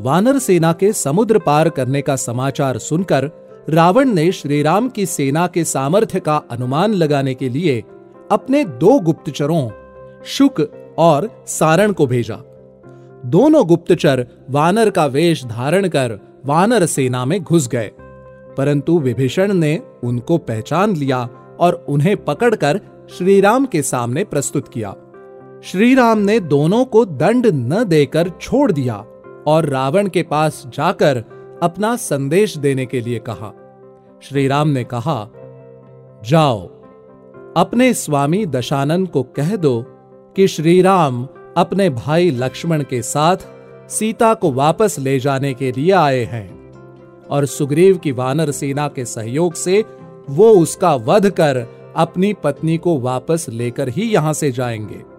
वानर सेना के समुद्र पार करने का समाचार सुनकर रावण ने श्रीराम की सेना के सामर्थ्य का अनुमान लगाने के लिए अपने दो गुप्तचरों, शुक और सारण को भेजा। दोनों गुप्तचर वानर का वेश धारण कर वानर सेना में घुस गए, परंतु विभीषण ने उनको पहचान लिया और उन्हें पकड़कर श्रीराम के सामने प्रस्तुत किया। श्रीराम ने दोनों को दंड न देकर छोड़ दिया। और रावण के पास जाकर अपना संदेश देने के लिए कहा। श्री राम ने कहा, जाओ, अपने स्वामी दशानन को कह दो कि श्री राम अपने भाई लक्ष्मण के साथ सीता को वापस ले जाने के लिए आए हैं और सुग्रीव की वानर सेना के सहयोग से वो उसका वध कर अपनी पत्नी को वापस लेकर ही यहाँ से जाएँगे।